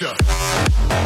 get ya.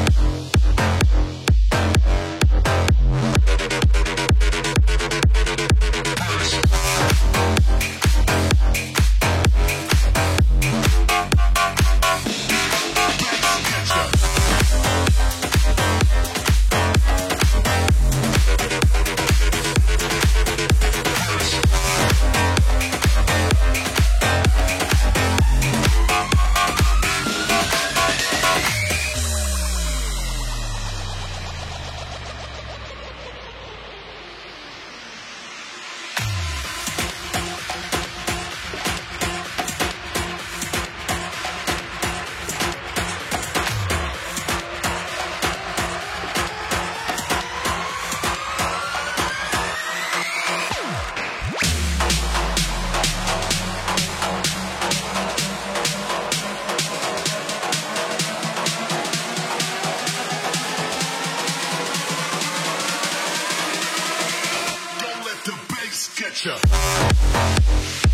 Show.